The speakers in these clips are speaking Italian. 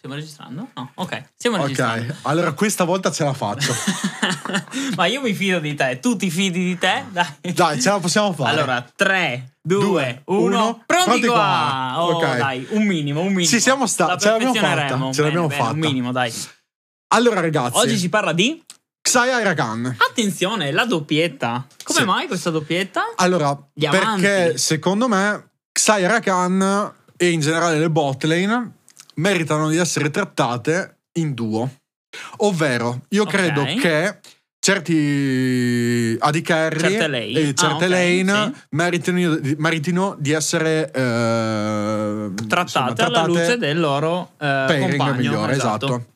Stiamo registrando? No, ok, stiamo registrando. Ok, allora questa volta ce la faccio. Ma io mi fido di te, tu ti fidi di te? Dai. Dai, ce la possiamo fare. Allora, 3, 2, 1, uno, pronti, pronti qua! qua. Oh, Ok. dai, un minimo, un minimo. Ci siamo sta- La ce l'abbiamo fatta, ce l'abbiamo fatta. Un minimo, dai. Allora ragazzi, Oggi si parla di... Xayah Irakan. Attenzione, la doppietta. Come Sì. mai questa doppietta? Allora, perché secondo me Xayah Irakan e in generale le bot lane meritano di essere trattate in duo. Ovvero, io Ok. credo che certi AD carry Certe lane. e certe Ah, ok, lane sì. meritino, di- meritino di essere eh, Trattate, insomma, alla luce del loro eh, pairing compagno. migliore, esatto.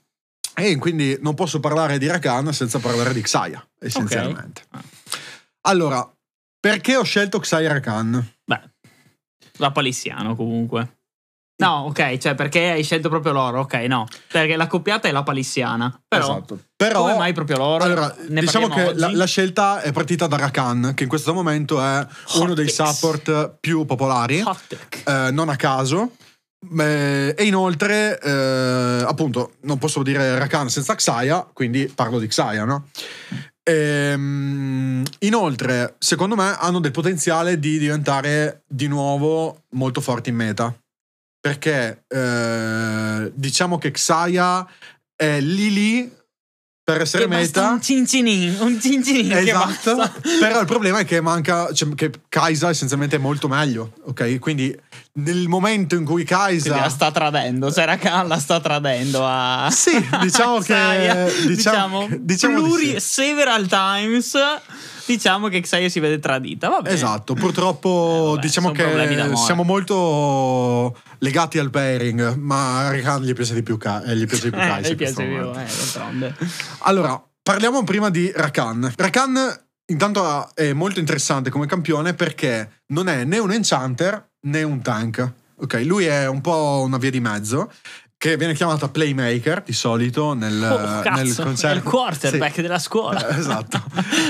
E quindi non posso parlare di Rakan senza parlare di Xayah, essenzialmente. Ah. Allora, perché ho scelto Xayah Rakan? Beh, la palissiano comunque. No, ok, cioè perché hai scelto proprio loro? Ok, no. Perché la coppiata è la palissiana. Però, esatto. Però, come mai proprio loro? allora, Ne diciamo che la, la scelta è partita da Rakan, che in questo momento è uno dei support più popolari, Hot eh, non a caso. Eh, e inoltre, eh, appunto, non posso dire Rakan senza Xayah, quindi parlo di Xayah, no? Ehm, inoltre, secondo me, hanno del potenziale di diventare di nuovo molto forti in meta. Perché eh, diciamo che Xayah è lì lì per essere Che meta. un cincinin, un cincinin che Esatto, però il problema è che manca, cioè, che Kaisa essenzialmente è molto meglio, ok? Quindi nel momento in cui Quindi Kaisa... la sta tradendo, Sarah Khan la sta tradendo a... Sì, diciamo che- Xayah. diciamo- diciamo, diciamo di sì. several times diciamo che Xayah si vede tradita, va bene. Esatto, purtroppo Eh, vabbè, diciamo che siamo molto legati al pairing, ma a Rihan gli piace di più, Ka- eh, gli piace di più Eh, in questo piace più, momento. eh, d'altronde. Allora, parliamo prima di Rakan. Rakan intanto è molto interessante come campione perché non è né un enchanter né un tank. Ok, lui è un po' una via di mezzo che viene chiamata playmaker di solito nel, Oh, nel cazzo, concetto è il quarterback Sì. della scuola. Eh, Esatto.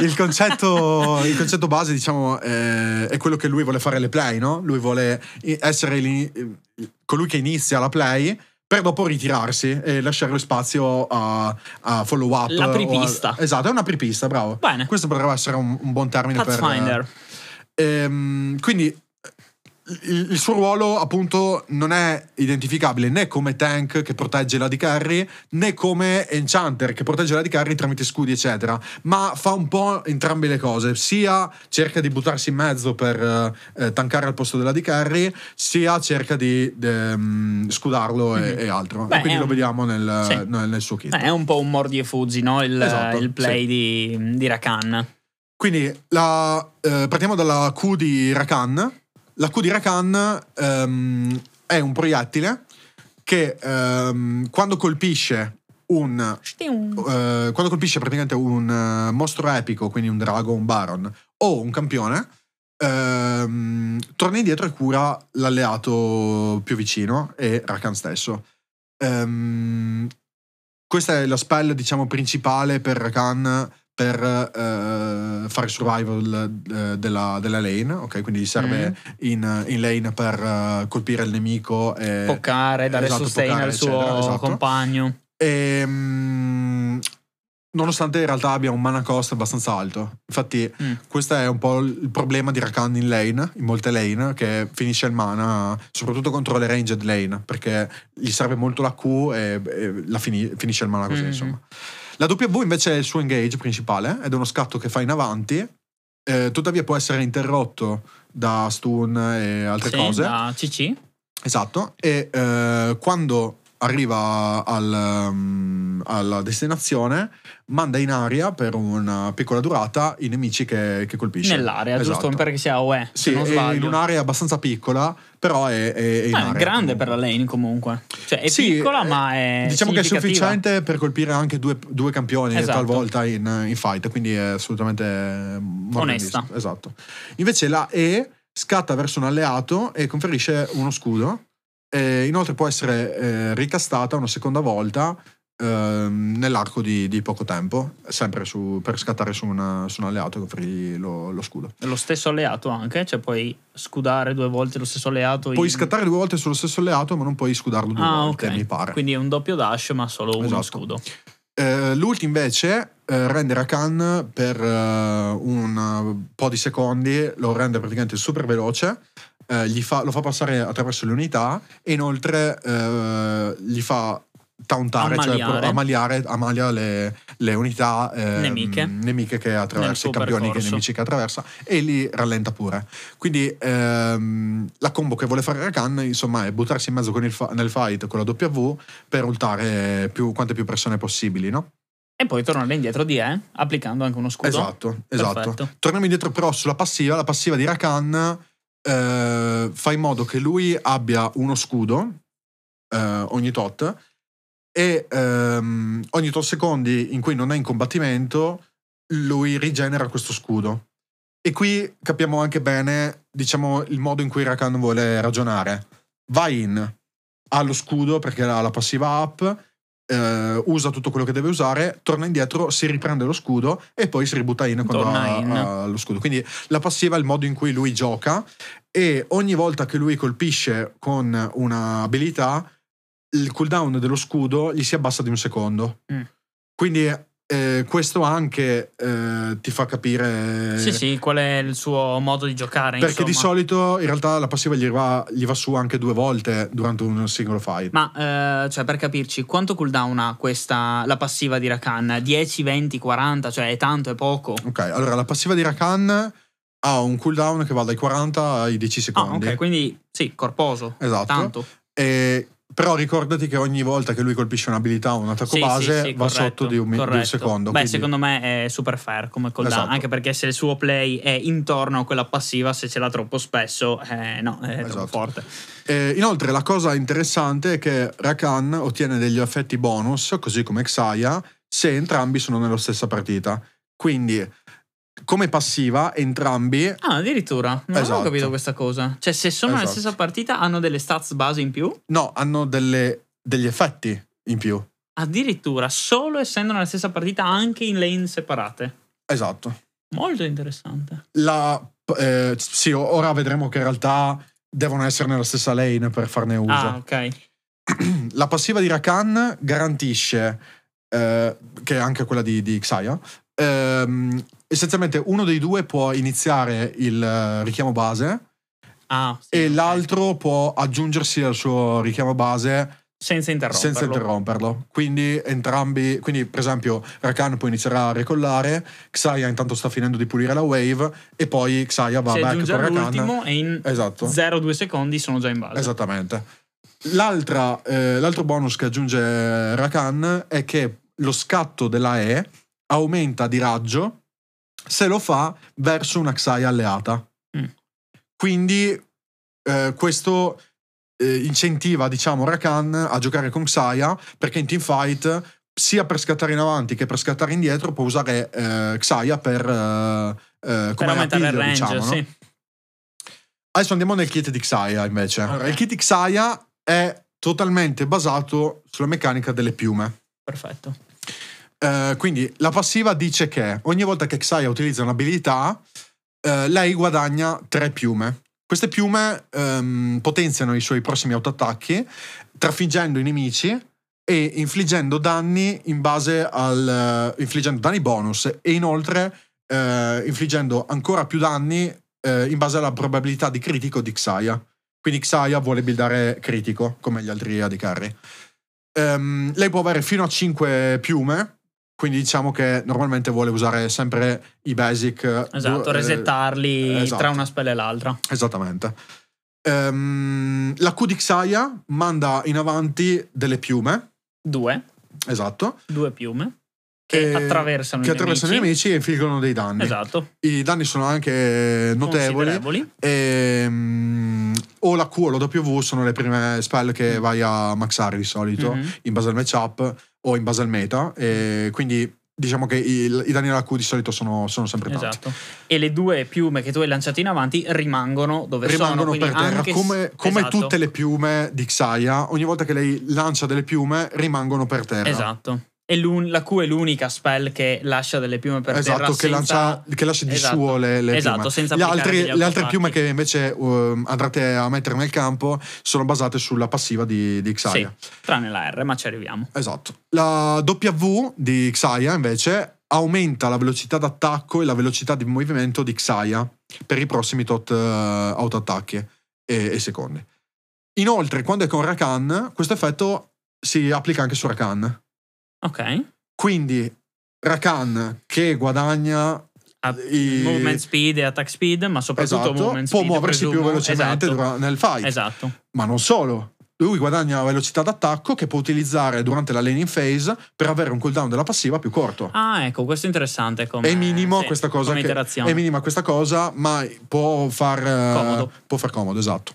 Il concetto, il concetto base, diciamo, eh, è quello che lui vuole fare le play, no? Lui vuole essere l'ini- colui che inizia la play per dopo ritirarsi e lasciare lo spazio a, a follow up. La o a- esatto, è una prepista, bravo. Bene. Questo potrebbe essere un, un buon termine per... Pathfinder. Ehm, quindi il, suo ruolo appunto non è identificabile né come tank che protegge la di carry né come enchanter che protegge la di carry tramite scudi eccetera ma fa un po' entrambe le cose sia cerca di buttarsi in mezzo per eh, tankare al posto della di carry sia cerca di ehm, scudarlo e, Mhm. e altro Beh, e quindi lo un- vediamo nel, Sì. nel- nel suo kit Eh, è un po' un mordi e fuggi, no? Il, Esatto, il play sì. di, di Rakan. Quindi la- eh, partiamo dalla Q di Rakan. La Q di Rakan ehm, è un proiettile che ehm, quando colpisce un eh, quando colpisce praticamente un eh, mostro epico, quindi un drago, un baron o un campione, ehm, torna indietro e cura l'alleato più vicino e Rakan stesso. Ehm, questa è la spell, diciamo, principale per Rakan per eh, fare survival eh, della, della lane, ok? Quindi gli serve Mm. in, in lane per eh, colpire il nemico e Poccare, dare esatto, sustain al suo esatto. compagno. Ehm, nonostante in realtà abbia un mana cost abbastanza alto. Infatti, Mm. questo è un po' il problema di Rakan in lane, in molte lane, che finisce il mana, soprattutto contro le ranged lane, perché gli serve molto la Q e, e la fini- finisce il mana così, Mhm. insomma. La W invece è il suo engage principale, ed è uno scatto che fa in avanti, eh, tuttavia può essere interrotto da stun e altre Sì, cose. da CC. Esatto, e eh, quando arriva al, um, alla destinazione manda in aria per una piccola durata i nemici che, che colpisce. Nell'area, Esatto. giusto? perché sia UE. Sì, se non è sbaglio. in un'area abbastanza piccola, però è, è- è in Eh, area. grande per la lane comunque. Cioè è Sì, piccola eh, ma è Diciamo che è sufficiente per colpire anche due, due campioni Esatto. talvolta in, in fight, quindi è assolutamente Onesta. Esatto. Invece la E scatta verso un alleato e conferisce uno scudo. E inoltre può essere eh, ricastata una seconda volta ehm, nell'arco di, di poco tempo, sempre su- per scattare su, una- su un alleato e offrirgli lo, lo scudo. Lo stesso alleato anche, cioè puoi scudare due volte lo stesso alleato. Puoi in- scattare due volte sullo stesso alleato, ma non puoi scudarlo due Ah, volte, ok. mi pare. Quindi è un doppio dash, ma solo uno Esatto. scudo. Eh, L'ulti invece eh, rende Rakan per eh, un po' di secondi, lo rende praticamente super veloce, eh, gli fa- lo fa passare attraverso le unità e inoltre eh, gli fa tauntare, cioè Ammaliare. ammalia le, le unità ehm, Nemiche. nemiche che attraversa, i campioni che nemici che attraversa e li rallenta pure. Quindi ehm, la combo che vuole fare Rakan insomma è buttarsi in mezzo con il fa- nel fight con la W per ultare più, quante più persone possibili, no? E poi tornare indietro di E, applicando anche uno scudo. Esatto, esatto. Perfetto. Torniamo indietro però sulla passiva. La passiva di Rakan eh, fa in modo che lui abbia uno scudo eh, ogni tot e ehm, ogni tot secondi in cui non è in combattimento lui rigenera questo scudo. E qui capiamo anche bene, diciamo, il modo in cui Rakan vuole ragionare. Va in, ha lo scudo perché ha la passiva up, eh, usa tutto quello che deve usare, torna indietro, si riprende lo scudo e poi si ributta in quando ha, in. ha lo scudo. Quindi la passiva è il modo in cui lui gioca e ogni volta che lui colpisce con un'abilità, il cooldown dello scudo gli si abbassa di un secondo. Mm. Quindi eh, questo anche eh, ti fa capire... Sì, sì, qual è il suo modo di giocare. Perché di insomma. solito in realtà la passiva gli va, gli va su anche due volte durante un singolo fight. Ma, eh, cioè, per capirci, quanto cooldown ha questa, la passiva di Rakan? 10, 20, 40? Cioè, è tanto, è poco? Ok, allora la passiva di Rakan ha un cooldown che va dai 40 ai 10 Ah, secondi. ok, quindi sì, corposo. Esatto. Tanto. E- però ricordati che ogni volta che lui colpisce un'abilità o un attacco Sì, base sì, sì, va corretto, sotto di un, mi- di un corretto. secondo. Beh, quindi- secondo me è super fair come cooldown, Esatto. anche perché se il suo play è intorno a quella passiva, se ce l'ha troppo spesso, eh, no, è Esatto. troppo forte. Eh, inoltre la cosa interessante è che Rakan ottiene degli effetti bonus, così come Xayah, se entrambi sono nella stessa partita. Quindi, come passiva, entrambi... Ah, addirittura, non Esatto. avevo capito questa cosa. Cioè, se sono nella Esatto. stessa partita, hanno delle stats base in più? No, hanno delle- degli effetti in più. Addirittura, solo essendo nella stessa partita, anche in lane separate. Esatto. Molto interessante. La, eh, sì, ora vedremo che in realtà devono essere nella stessa lane per farne uso. Ah, ok. La passiva di Rakan garantisce, eh, che è anche quella di, di Xayah, ehm, essenzialmente uno dei due può iniziare il eh, richiamo base Ah, sì, e ok. l'altro può aggiungersi al suo richiamo base senza interromperlo. senza interromperlo. Quindi entrambi, quindi per esempio Rakan poi inizierà a recollare, Xayah intanto sta finendo di pulire la wave e poi Xayah va Si back con Rakan. e in Esatto. 0-2 secondi sono già in base. Esattamente. L'altra, eh, l'altro bonus che aggiunge Rakan è che lo scatto della E aumenta di raggio se lo fa verso una Xayah alleata. Mm. Quindi eh, questo eh, incentiva, diciamo, Rakan a giocare con Xayah perché in teamfight, sia per scattare in avanti che per scattare indietro, può usare eh, Xayah per, eh, eh, Per aumentare il appiglio, range, diciamo, no? sì. Adesso andiamo nel kit di Xayah invece. Ok. Il kit di Xayah è totalmente basato sulla meccanica delle piume. Perfetto. Eh, quindi la passiva dice che ogni volta che Xayah utilizza un'abilità, eh, lei guadagna tre piume. Queste piume ehm, potenziano i suoi prossimi autoattacchi, trafiggendo i nemici e infliggendo danni in base al. eh, infliggendo danni bonus e inoltre infliggendo ancora più danni in base alla probabilità di critico di Xayah. Quindi Xayah vuole buildare critico, come gli altri AD carry. Ehm, lei può avere fino a 5 piume, quindi diciamo che normalmente vuole usare sempre i basic. Esatto, du- eh, resettarli esatto. tra una spella e l'altra. Esattamente. Ehm, la Q di Xayah manda in avanti delle piume, Due, esatto, due piume che Eh, attraversano, che i, attraversano i nemici. nemici e infliggono dei danni. Esatto, I danni sono anche notevoli. considerevoli. Ehm, o la Q o la W sono le prime spell che vai a maxare di solito Mhm. in base al matchup o in base al meta. Quindi diciamo che i, i danni alla Q di solito sono, sono sempre tanti. Esatto. E le due piume che tu hai lanciato in avanti rimangono dove Rimangono sono. per quindi terra, come, come esatto, tutte le piume di Xayah, ogni volta che lei lancia delle piume rimangono per terra. Esatto. La Q è l'unica spell che lascia delle piume per terra. Esatto, che, senza- che lascia di Esatto. suo le, le Esatto, piume. senza altri- le altre piume che invece um, andrete a mettere nel campo sono basate sulla passiva di, di Xayah. Sì, tranne la R, ma ci arriviamo. Esatto. La W di Xayah invece aumenta la velocità d'attacco e la velocità di movimento di Xayah per i prossimi tot eh, autoattacchi e, e secondi. Inoltre, quando è con Rakan, questo effetto si applica anche su Rakan. Ok. Quindi Rakan che guadagna Ha i- movement speed e attack speed, ma soprattutto esatto, movement può speed. muoversi più presumo. velocemente Esatto. nel fight. Esatto. Ma non solo. Lui guadagna velocità d'attacco che può utilizzare durante la laning phase per avere un cooldown della passiva più corto. Ah, ecco, questo è interessante. Come, è minimo sì, questa cosa che- è minima questa cosa ma può far eh, Comodo. può far comodo esatto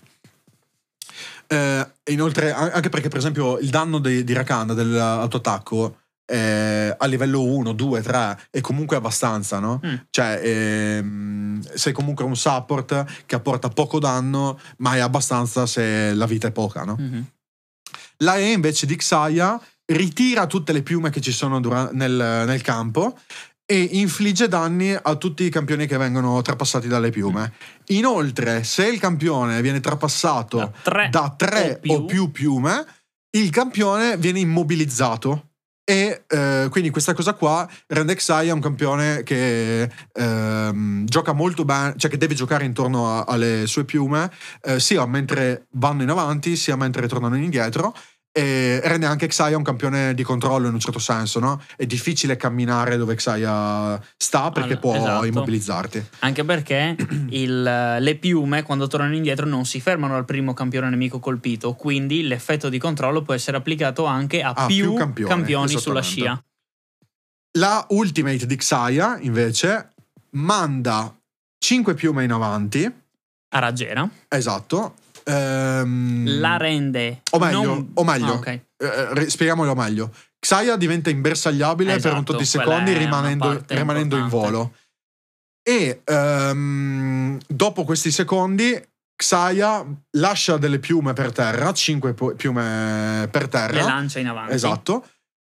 Eh, e inoltre an- anche perché per esempio il danno di, di Rakan dell'autoattacco eh, a livello 1, 2, 3 è comunque abbastanza no? Mm. cioè ehm, sei comunque un support che apporta poco danno ma è abbastanza se la vita è poca no? Mhm. La E invece di Xayah ritira tutte le piume che ci sono dura- nel, nel campo e infligge danni a tutti i campioni che vengono trapassati dalle piume. Inoltre, se il campione viene trapassato Da tre da tre o più. o più piume, il campione viene immobilizzato. E eh, quindi questa cosa qua rende Xayah un campione che ehm, gioca molto bene, cioè che deve giocare intorno a- alle sue piume, eh, sia mentre vanno in avanti, sia mentre tornano indietro. E rende anche Xayah un campione di controllo in un certo senso, no? È difficile camminare dove Xayah sta perché Allora, può esatto. immobilizzarti. Anche perché il- le piume, quando tornano indietro, non si fermano al primo campione nemico colpito. Quindi l'effetto di controllo può essere applicato anche a A più, più campioni, campioni sulla scia. La ultimate di Xayah, invece, manda 5 piume in avanti. A raggiera. Esatto. Ehm, La rende. o meglio, non- o meglio Ah, ok. eh, re- spieghiamolo meglio. Xayah diventa imbersagliabile per un Esatto, tot di secondi rimanendo, rimanendo in volo. E ehm, dopo questi secondi, Xayah lascia delle piume per terra, 5 piume per terra. Le lancia in avanti. Esatto.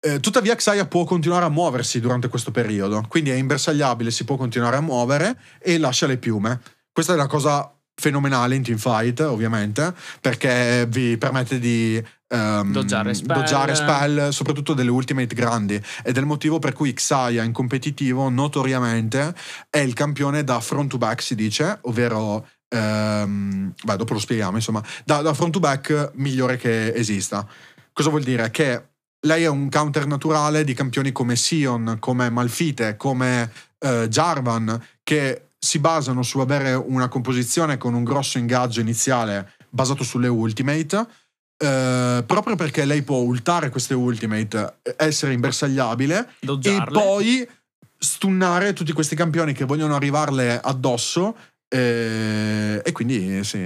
Eh, tuttavia Xayah può continuare a muoversi durante questo periodo, quindi è imbersagliabile, si può continuare a muovere e lascia le piume. Questa è una cosa fenomenale in teamfight, ovviamente, perché vi permette di ehm, Doggiare spell. doggiare spell, soprattutto delle ultimate grandi. Ed è il motivo per cui Xayah in competitivo, notoriamente, è il campione da front to back, si dice, ovvero... ehm, beh, dopo lo spieghiamo, insomma, da, da front to back migliore che esista. Cosa vuol dire? Che lei è un counter naturale di campioni come Sion, come Malfite, come eh, Jarvan, che si basano su avere una composizione con un grosso ingaggio iniziale basato sulle ultimate. eh, proprio perché lei può ultare queste ultimate, eh, essere imbersagliabile e Doggiarle. poi stunnare tutti questi campioni che vogliono arrivarle addosso. eh, e quindi sì,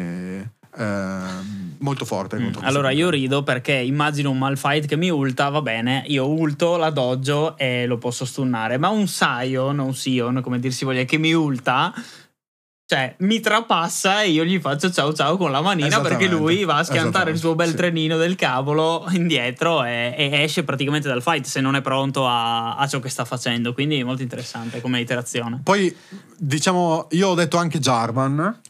molto forte. Mm, Allora io rido perché immagino un malfight che mi ulta, va bene, io ulto, la doggio e lo posso stunnare, ma un Sion, un Sion, come dir si voglia, che mi ulta, cioè mi trapassa e io gli faccio ciao ciao con la manina perché lui va a schiantare il suo bel sì. trenino del cavolo indietro e, e esce praticamente dal fight se non è pronto a, a ciò che sta facendo, quindi è molto interessante come iterazione. Poi, diciamo, io ho detto anche Jarvan,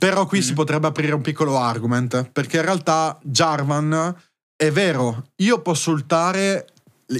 però qui Mm. si potrebbe aprire un piccolo argument, perché in realtà Jarvan è vero, io posso ultare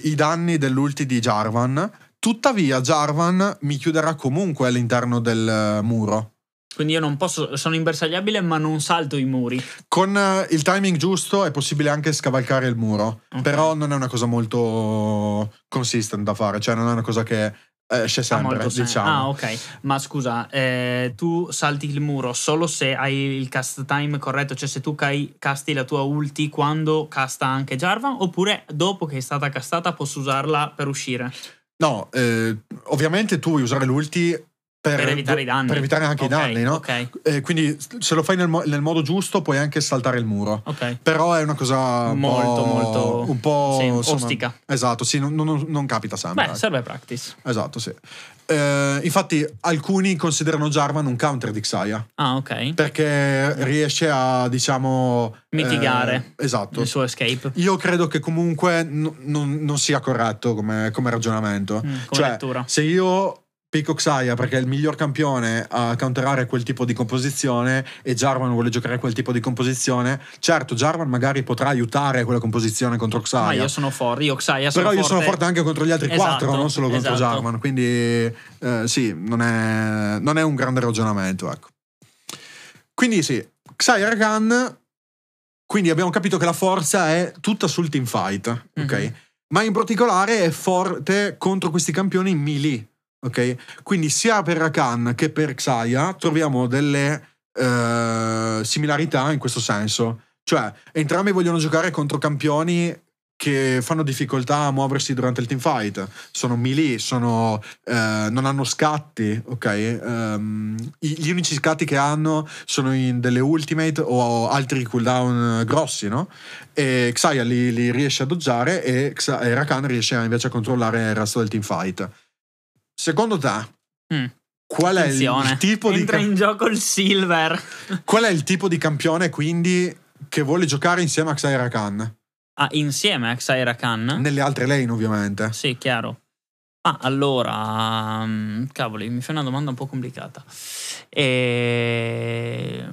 i danni dell'ulti di Jarvan, tuttavia Jarvan mi chiuderà comunque all'interno del eh, muro. Quindi io non posso, sono imbersagliabile ma non salto i muri. Con eh, il timing giusto è possibile anche scavalcare il muro, Ok. però non è una cosa molto consistent da fare, cioè non è una cosa che esce Ha sempre, senso. diciamo. Ah, ok. Ma scusa, eh, tu salti il muro solo se hai il cast time corretto, cioè se tu cai- casti la tua ulti quando casta anche Jarvan, oppure dopo che è stata castata posso usarla per uscire. No, eh, ovviamente tu vuoi usare l'ulti Per evitare i danni. Per evitare anche Ok, i danni, no? ok. Eh, quindi se lo fai nel, mo- nel modo giusto puoi anche saltare il muro. Ok. Però è una cosa Molto, molto- un po' sì, insomma, ostica. Esatto, sì, non, non- non capita sempre. Beh, serve practice. Esatto, sì. Eh, infatti, alcuni considerano Jarvan un counter di Xayah Ah, ok. perché riesce a, diciamo, Mitigare eh, esatto. Il suo escape. Io credo che comunque n- non, non sia corretto come, come ragionamento. Mm, come cioè, lettura. se io picco Xayah perché è il miglior campione a counterare quel tipo di composizione e Jarvan vuole giocare quel tipo di composizione, certo, Jarvan magari potrà aiutare quella composizione contro Ma Xayah. io sono forte. Io Xayah sono Però io forte. sono forte anche contro gli altri Esatto, quattro, non solo contro esatto. Jarvan. Quindi, eh, sì, non è, non è un grande ragionamento. Ecco. Quindi, sì, Xayah Rakan. Quindi abbiamo capito che la forza è tutta sul team fight, ok? Mhm. Ma in particolare è forte contro questi campioni melee, ok? Quindi sia per Rakan che per Xayah troviamo delle eh, similarità in questo senso. Cioè, entrambi vogliono giocare contro campioni che fanno difficoltà a muoversi durante il teamfight. Sono melee, sono, eh, non hanno scatti, ok? I- gli unici scatti che hanno sono in delle ultimate o altri cooldown grossi, no? E Xayah li, li riesce a doggiare e, e Rakan riesce invece a controllare il resto del teamfight. Secondo te, Mm. qual è il, Attenzione. il tipo di Entra in gioco il silver. qual è il tipo di campione quindi che vuole giocare insieme a Xayah Rakan? Ah, insieme a Xayra Khan? Nelle altre lane, ovviamente. Sì, chiaro. Ah, allora, mm, cavoli, mi fai una domanda un po' complicata. E...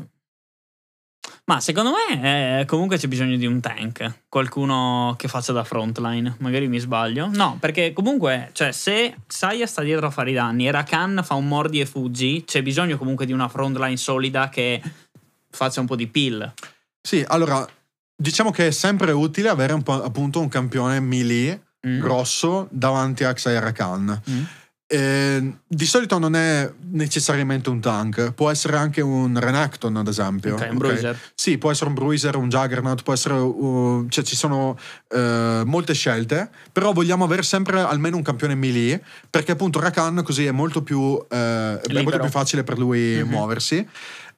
Ma secondo me eh, comunque c'è bisogno di un tank, qualcuno che faccia da frontline, magari mi sbaglio. No, perché comunque, cioè, se Xayah sta dietro a fare i danni e Rakan fa un mordi e fuggi, c'è bisogno comunque di una frontline solida che faccia un po' di pill. Sì, allora, diciamo che è sempre utile avere un appunto un campione melee Mm. grosso davanti a Xayah Khan. Mm. Eh, di solito non è necessariamente un tank, può essere anche un Renekton, ad esempio. Ok, un ok? bruiser. Sì, può essere un Bruiser, un Juggernaut, può essere. uh, cioè, ci sono eh, molte scelte, però vogliamo avere sempre almeno un campione melee, perché appunto Rakan così è molto più, eh, è molto più facile per lui Mhm. muoversi.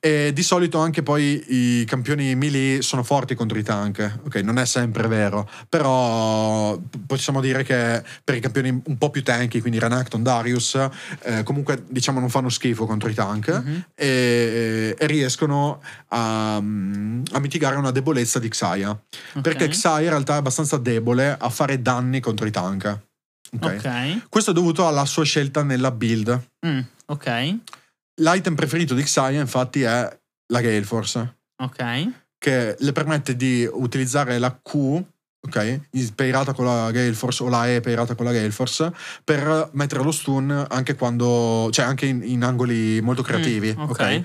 E di solito anche poi i campioni melee sono forti contro i tank. Ok, non è sempre vero, però possiamo dire che per i campioni un po' più tanky, quindi Renekton, Darius, eh, comunque diciamo non fanno schifo contro i tank Mhm. e, e riescono a, a mitigare una debolezza di Xayah. Ok. Perché Xayah in realtà è abbastanza debole a fare danni contro i tank. Ok? Ok. Questo è dovuto alla sua scelta nella build. Mm, ok. L'item preferito di Xayah infatti è la Gale Force, Ok. che le permette di utilizzare la Q, ok, pairata con la Gale Force o la E pairata con la Gale Force, per mettere lo stun anche quando, cioè anche in, in angoli molto creativi, Mm, ok. ok?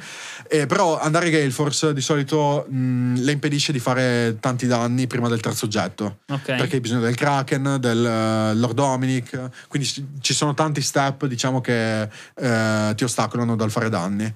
Eh, però andare Gale Force di solito mh, le impedisce di fare tanti danni prima del terzo oggetto. Ok. Perché hai bisogno del Kraken, del eh, Lord Dominic, quindi ci- ci sono tanti step, diciamo, che eh, ti ostacolano dal fare danni.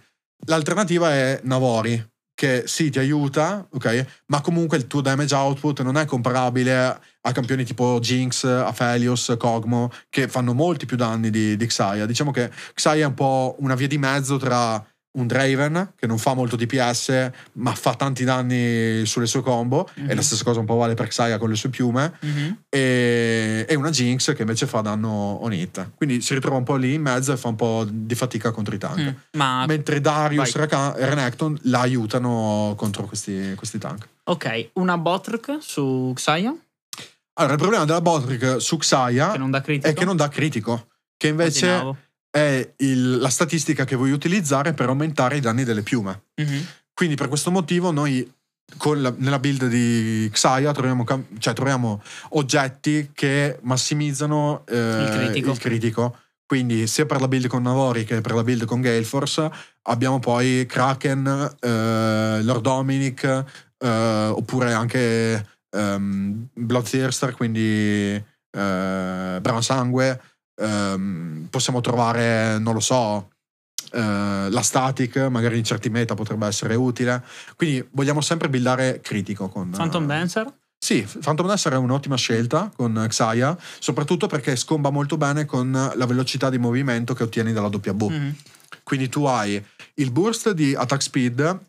L'alternativa è Navori, che sì, ti aiuta, ok? Ma comunque il tuo damage output non è comparabile a campioni tipo Jinx, Aphelios, Kog'Mo, che fanno molti più danni di, di Xayah. Diciamo che Xayah è un po' una via di mezzo tra un Draven, che non fa molto DPS, ma fa tanti danni sulle sue combo, e Mhm. la stessa cosa un po' vale per Xayah con le sue piume, Mhm. e, e una Jinx che invece fa danno on hit. Quindi si ritrova un po' lì in mezzo e fa un po' di fatica contro i tank. Mm, Ma Mentre Darius e Renekton la aiutano contro questi, questi tank. ok, una botrick su Xayah Allora, il problema della Botrick su Xayah che è che non dà critico, che invece Immaginavo. È il- la statistica che vuoi utilizzare per aumentare i danni delle piume. Mhm. Quindi per questo motivo noi la- nella build di Xayah troviamo, cioè, troviamo oggetti che massimizzano eh, Il critico. il critico. Quindi sia per la build con Navori che per la build con Galeforce abbiamo poi Kraken, eh, Lord Dominic, eh, oppure anche ehm, Bloodthirster, quindi eh, Brown Sangue. Ehm, possiamo trovare, non lo so, eh, la static, magari in certi meta potrebbe essere utile. Quindi vogliamo sempre buildare critico con Phantom eh, Dancer? Sì, Phantom Dancer è un'ottima scelta con Xayah, soprattutto perché scomba molto bene con la velocità di movimento che ottieni dalla W. Mhm. Quindi tu hai il burst di attack speed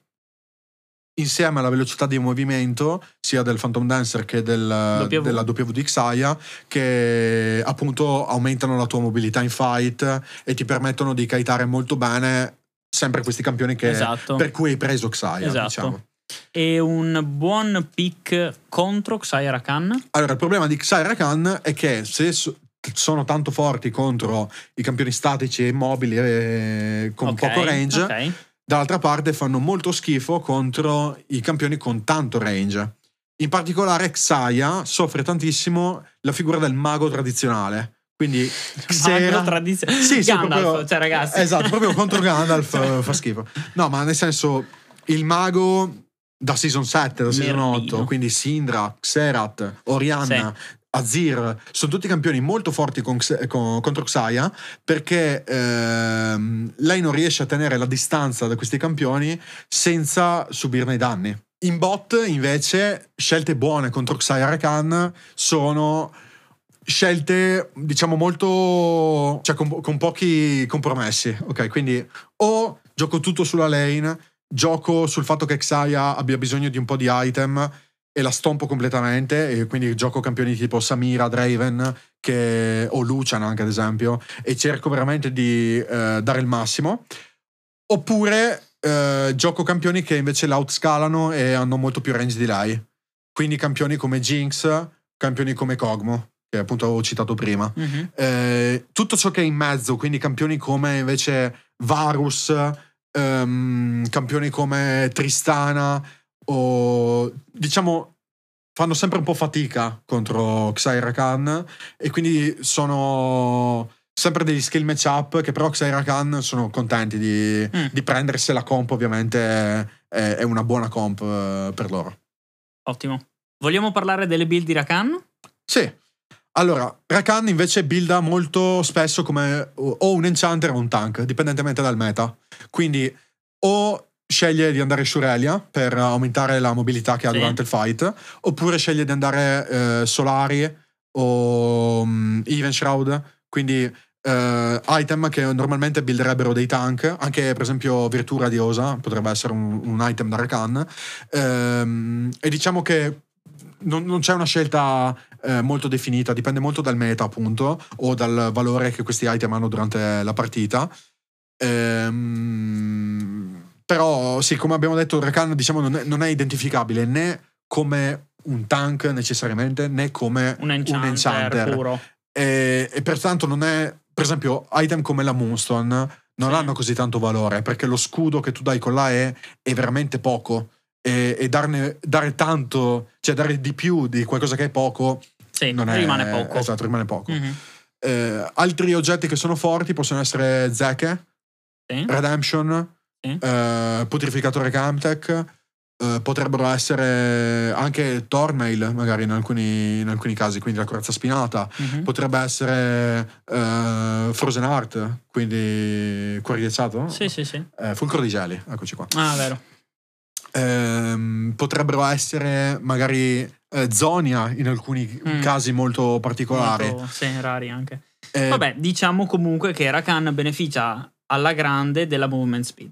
insieme alla velocità di movimento sia del Phantom Dancer che del, W. della W di Xayah che appunto aumentano la tua mobilità in fight e ti permettono di kitare molto bene sempre questi campioni che, Esatto. per cui hai preso Xayah Esatto. diciamo. E un buon pick contro Xayah Rakan. Allora, il problema di Xayah Rakan è che se so- sono tanto forti contro i campioni statici e immobili e con Ok, poco range, ok. Dall'altra parte fanno molto schifo contro i campioni con tanto range. In particolare Xayah soffre tantissimo la figura del mago tradizionale. Quindi Xera- Mago tradizionale. Sì, sì, Gandalf, proprio- cioè ragazzi. Esatto, proprio contro Gandalf eh, fa schifo. No, ma nel senso il mago da season 7, da season Merlino. 8, quindi Sindra, Xerath, Orianna, Azir, sono tutti campioni molto forti con con- contro Xayah perché ehm, lei non riesce a tenere la distanza da questi campioni senza subirne i danni. In bot invece scelte buone contro Xayah Rakan sono scelte diciamo molto cioè con, con pochi compromessi ok quindi o gioco tutto sulla lane gioco sul fatto che Xayah abbia bisogno di un po' di item e la stompo completamente e quindi gioco campioni tipo Samira, Draven che, o Lucian anche ad esempio e cerco veramente di eh, dare il massimo. Oppure eh, gioco campioni che invece l'outscalano e hanno molto più range di lei. Quindi campioni come Jinx campioni come Kog'Maw che appunto avevo citato prima. Mhm. eh, tutto ciò che è in mezzo, quindi campioni come invece Varus, ehm, campioni come Tristana, o diciamo fanno sempre un po' fatica contro Xayah Khan e quindi sono sempre degli skill matchup che però Xayah Khan sono contenti di, Mm. di prendersi la comp ovviamente è, è una buona comp eh, per loro Ottimo. Vogliamo parlare delle build di Rakan? Sì. Allora, Rakan invece builda molto spesso come o un enchanter o un tank, dipendentemente dal meta. Quindi o sceglie di andare Shurelia per aumentare la mobilità che ha Sì. durante il fight, oppure sceglie di andare eh, Solari o mm, Even Shroud, quindi eh, item che normalmente builderebbero dei tank, anche per esempio Virtù Radiosa potrebbe essere un, un item da Rakan. Ehm, e diciamo che non, non c'è una scelta eh, molto definita, dipende molto dal meta, appunto, o dal valore che questi item hanno durante la partita. Ehm, però, sì, come abbiamo detto, Rakan diciamo, non, è, non è identificabile né come un tank necessariamente, né come Un enchanter, un enchanter. puro. E, e pertanto non è, per esempio, item come la Moonstone non Sì. hanno così tanto valore perché lo scudo che tu dai con la E è veramente poco. E, e darne, dare tanto, cioè dare di più di qualcosa che è poco, Sì, non è, rimane poco. Esatto, rimane poco. Mhm. Eh, altri oggetti che sono forti possono essere Zeke, Sì. Redemption, Eh, Putrificatore Camtech, eh, potrebbero essere anche Tormail, magari in alcuni, in alcuni casi, quindi la corazza spinata. Mhm. Potrebbe essere eh, Frozen Heart, quindi cuore ghiacciato? Sì, sì, sì. Eh, fulcro di geli, eccoci qua. Ah, vero. Ehm, potrebbero essere magari eh, Zonia in alcuni Mm. casi molto particolari. Molto- sì, rari anche. Vabbè, diciamo comunque che Rakan beneficia alla grande della movement speed.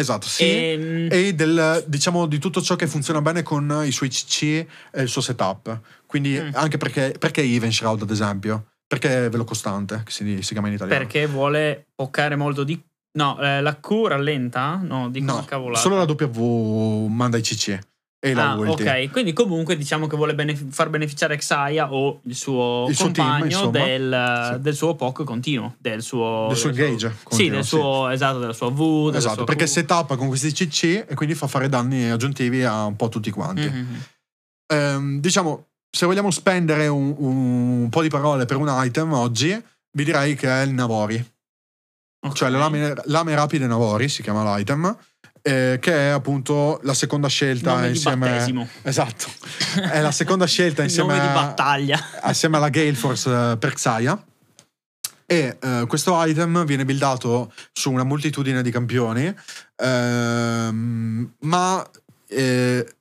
Esatto, sì. E, E del, diciamo di tutto ciò che funziona bene con i suoi CC e il suo setup. Quindi Mm. anche perché, perché Even Shroud, ad esempio? Perché è velo costante, che si, si chiama in italiano. perché vuole poccare molto di... No, eh, la Q rallenta? No, dico No, cavolata. solo la W manda i CC e la Ah, ulti. ok, quindi comunque diciamo che vuole benef- far beneficiare Xayah o il suo Il suo team, compagno del, Sì. del suo POC continuo, del suo, Del suo engage Sì, continuo, del sì. suo, esatto, della sua V. Esatto, sua perché Q. setappa con questi CC e quindi fa fare danni aggiuntivi a un po' tutti quanti. Mhm. Ehm, diciamo, se vogliamo spendere un, un po' di parole per un item oggi, vi direi che è il Navori. Ok. Cioè le lame, lame rapide Navori si chiama l'item, eh, che è appunto la seconda scelta Nome di insieme... battesimo. Esatto, è la seconda scelta insieme, Nome di battaglia. assieme alla Gale Force eh, per Xayah. E eh, questo item viene buildato su una moltitudine di campioni, ehm, ma eh,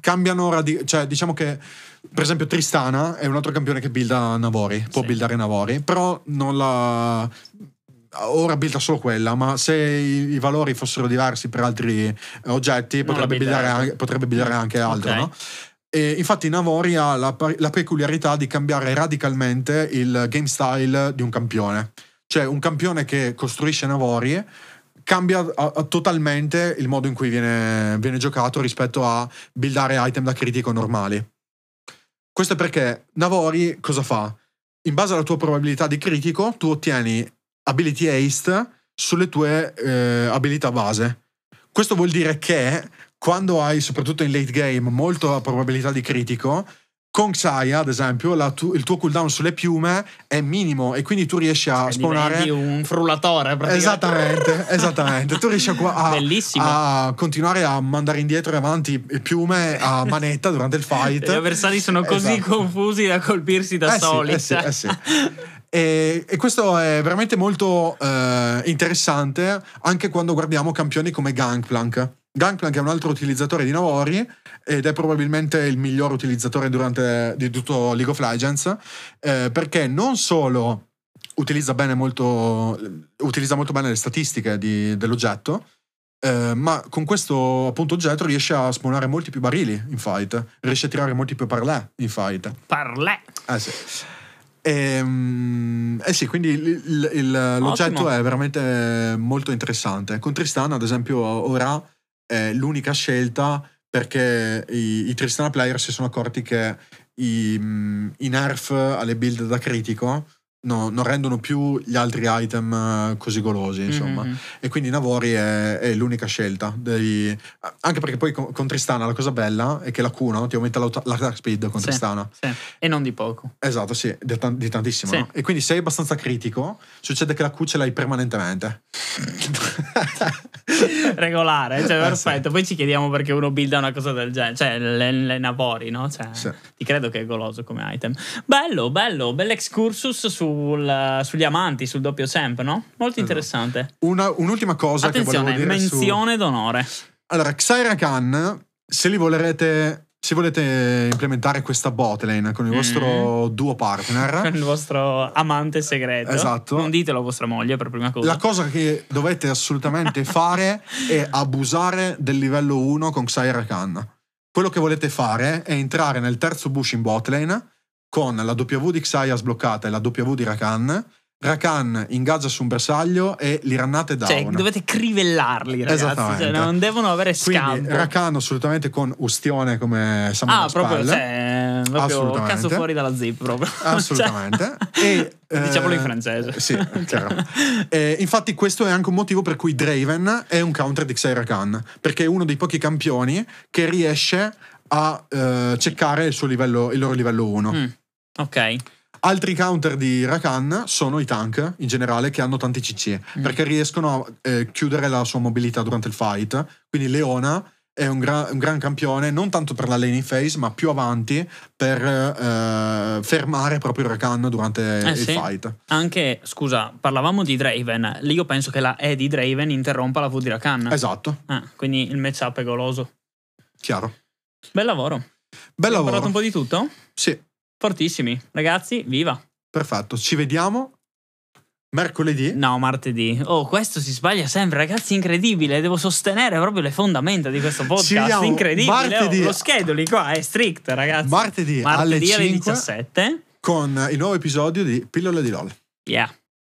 cambiano radi- cioè diciamo che per esempio Tristana è un altro campione che builda Navori, può Sì. buildare Navori, però non la ora builda solo quella, ma se i, i valori fossero diversi per altri eh, oggetti, potrebbe buildare, anche, potrebbe buildare anche altro, Ok. no? E infatti Navori ha la, la peculiarità di cambiare radicalmente il game style di un campione. Cioè un campione che costruisce Navori cambia a- a- totalmente il modo in cui viene, viene giocato rispetto a buildare item da critico normali. Questo è perché Navori cosa fa? In base alla tua probabilità di critico, tu ottieni ability haste sulle tue eh, abilità base. Questo vuol dire che quando hai, soprattutto in late game, molta probabilità di critico, con Xayah, ad esempio, tu- il tuo cooldown sulle piume è minimo e quindi tu riesci a Cioè, spawnare. un frullatore praticamente. Esattamente, esattamente. Tu riesci a, a- a continuare a mandare indietro e avanti piume a manetta durante il fight. Gli avversari sono così Esatto. confusi da colpirsi da Eh sì, soli. eh sì, eh sì. E, e questo è veramente molto eh, interessante anche quando guardiamo campioni come Gangplank. Gangplank è un altro utilizzatore di Navori ed è probabilmente il miglior utilizzatore durante, di tutto League of Legends eh, perché non solo utilizza bene molto, utilizza molto bene le statistiche di- dell'oggetto, eh, ma con questo appunto oggetto riesce a spawnare molti più barili in fight, riesce a tirare molti più parlè in fight. Parlè. Eh sì. Ehm, eh sì, quindi il- il- il- l'oggetto è veramente molto interessante. Con Tristana, ad esempio, ora è l'unica scelta perché i, i Tristana player si sono accorti che i, mm, i nerf alle build da critico no- non rendono più gli altri item eh, così golosi, insomma. Mhm. E quindi Navori è, è l'unica scelta. dei- anche perché poi con, con Tristana la cosa bella è che la Q no, ti aumenta l'attack speed con Sì. Tristana. Sì. E non di poco. Esatto, sì, di, tan- di tantissimo. Sì. no? E quindi se sei abbastanza critico, succede che la Q ce l'hai permanentemente. Regolare, cioè Eh, perfetto. Poi ci chiediamo perché uno builda una cosa del genere. Cioè, le, le Navori, no? Cioè. Ti credo che è goloso come item. Bello, bello, bell'excursus sul- sugli amanti, sul doppio champ, no? Molto interessante. Una- un'ultima cosa che Attenzione, volevo dire su... menzione d'onore. Allora, Xayra Khan, se li volerete... Se volete implementare questa botlane con il Mm. vostro duo partner, Con il vostro amante segreto. Esatto. Non ditelo a vostra moglie per prima cosa. la cosa che dovete assolutamente fare è abusare del livello 1 con Xayra Khan. Quello che volete fare è entrare nel terzo bush in botlane con la W di Xayah sbloccata e la W di Rakan. Rakan ingaggia su un bersaglio e li rannate down. Cioè, dovete crivellarli, ragazzi. Cioè, non devono avere Quindi scampo. Rakan assolutamente con Ustione come Samuel Ah, proprio, Spell. cioè, proprio Assolutamente. cazzo fuori dalla zip proprio. Assolutamente. Cioè, E, eh, Diciamolo in francese. Sì, chiaro. E infatti questo è anche un motivo per cui Draven è un counter di Xayra Khan, perché è uno dei pochi campioni che riesce a eh, ceccare il, suo livello, il loro livello 1. Mm, ok. Altri counter di Rakan sono i tank in generale che hanno tanti CC Mm. perché riescono a eh, chiudere la sua mobilità durante il fight. Quindi Leona è un, gra- un gran campione non tanto per la laning phase ma più avanti per eh, fermare proprio Rakan durante Eh, il sì. fight. Anche, scusa, parlavamo di Draven. Lì io penso che la E di Draven interrompa la V di Rakan. Esatto, Ah, quindi il matchup è goloso. chiaro. Bel lavoro. Bel lavoro. parlato un po' di tutto? Sì, Fortissimi. Ragazzi, viva. perfetto. Ci vediamo mercoledì. No, martedì. Oh, questo si sbaglia sempre, ragazzi, incredibile. Devo sostenere proprio le fondamenta di questo podcast. incredibile. martedì- Oh, lo schedule qua è strict, ragazzi. Martedì, Martedì alle alle 5 17. con il nuovo episodio di Pillole di LOL. Yeah.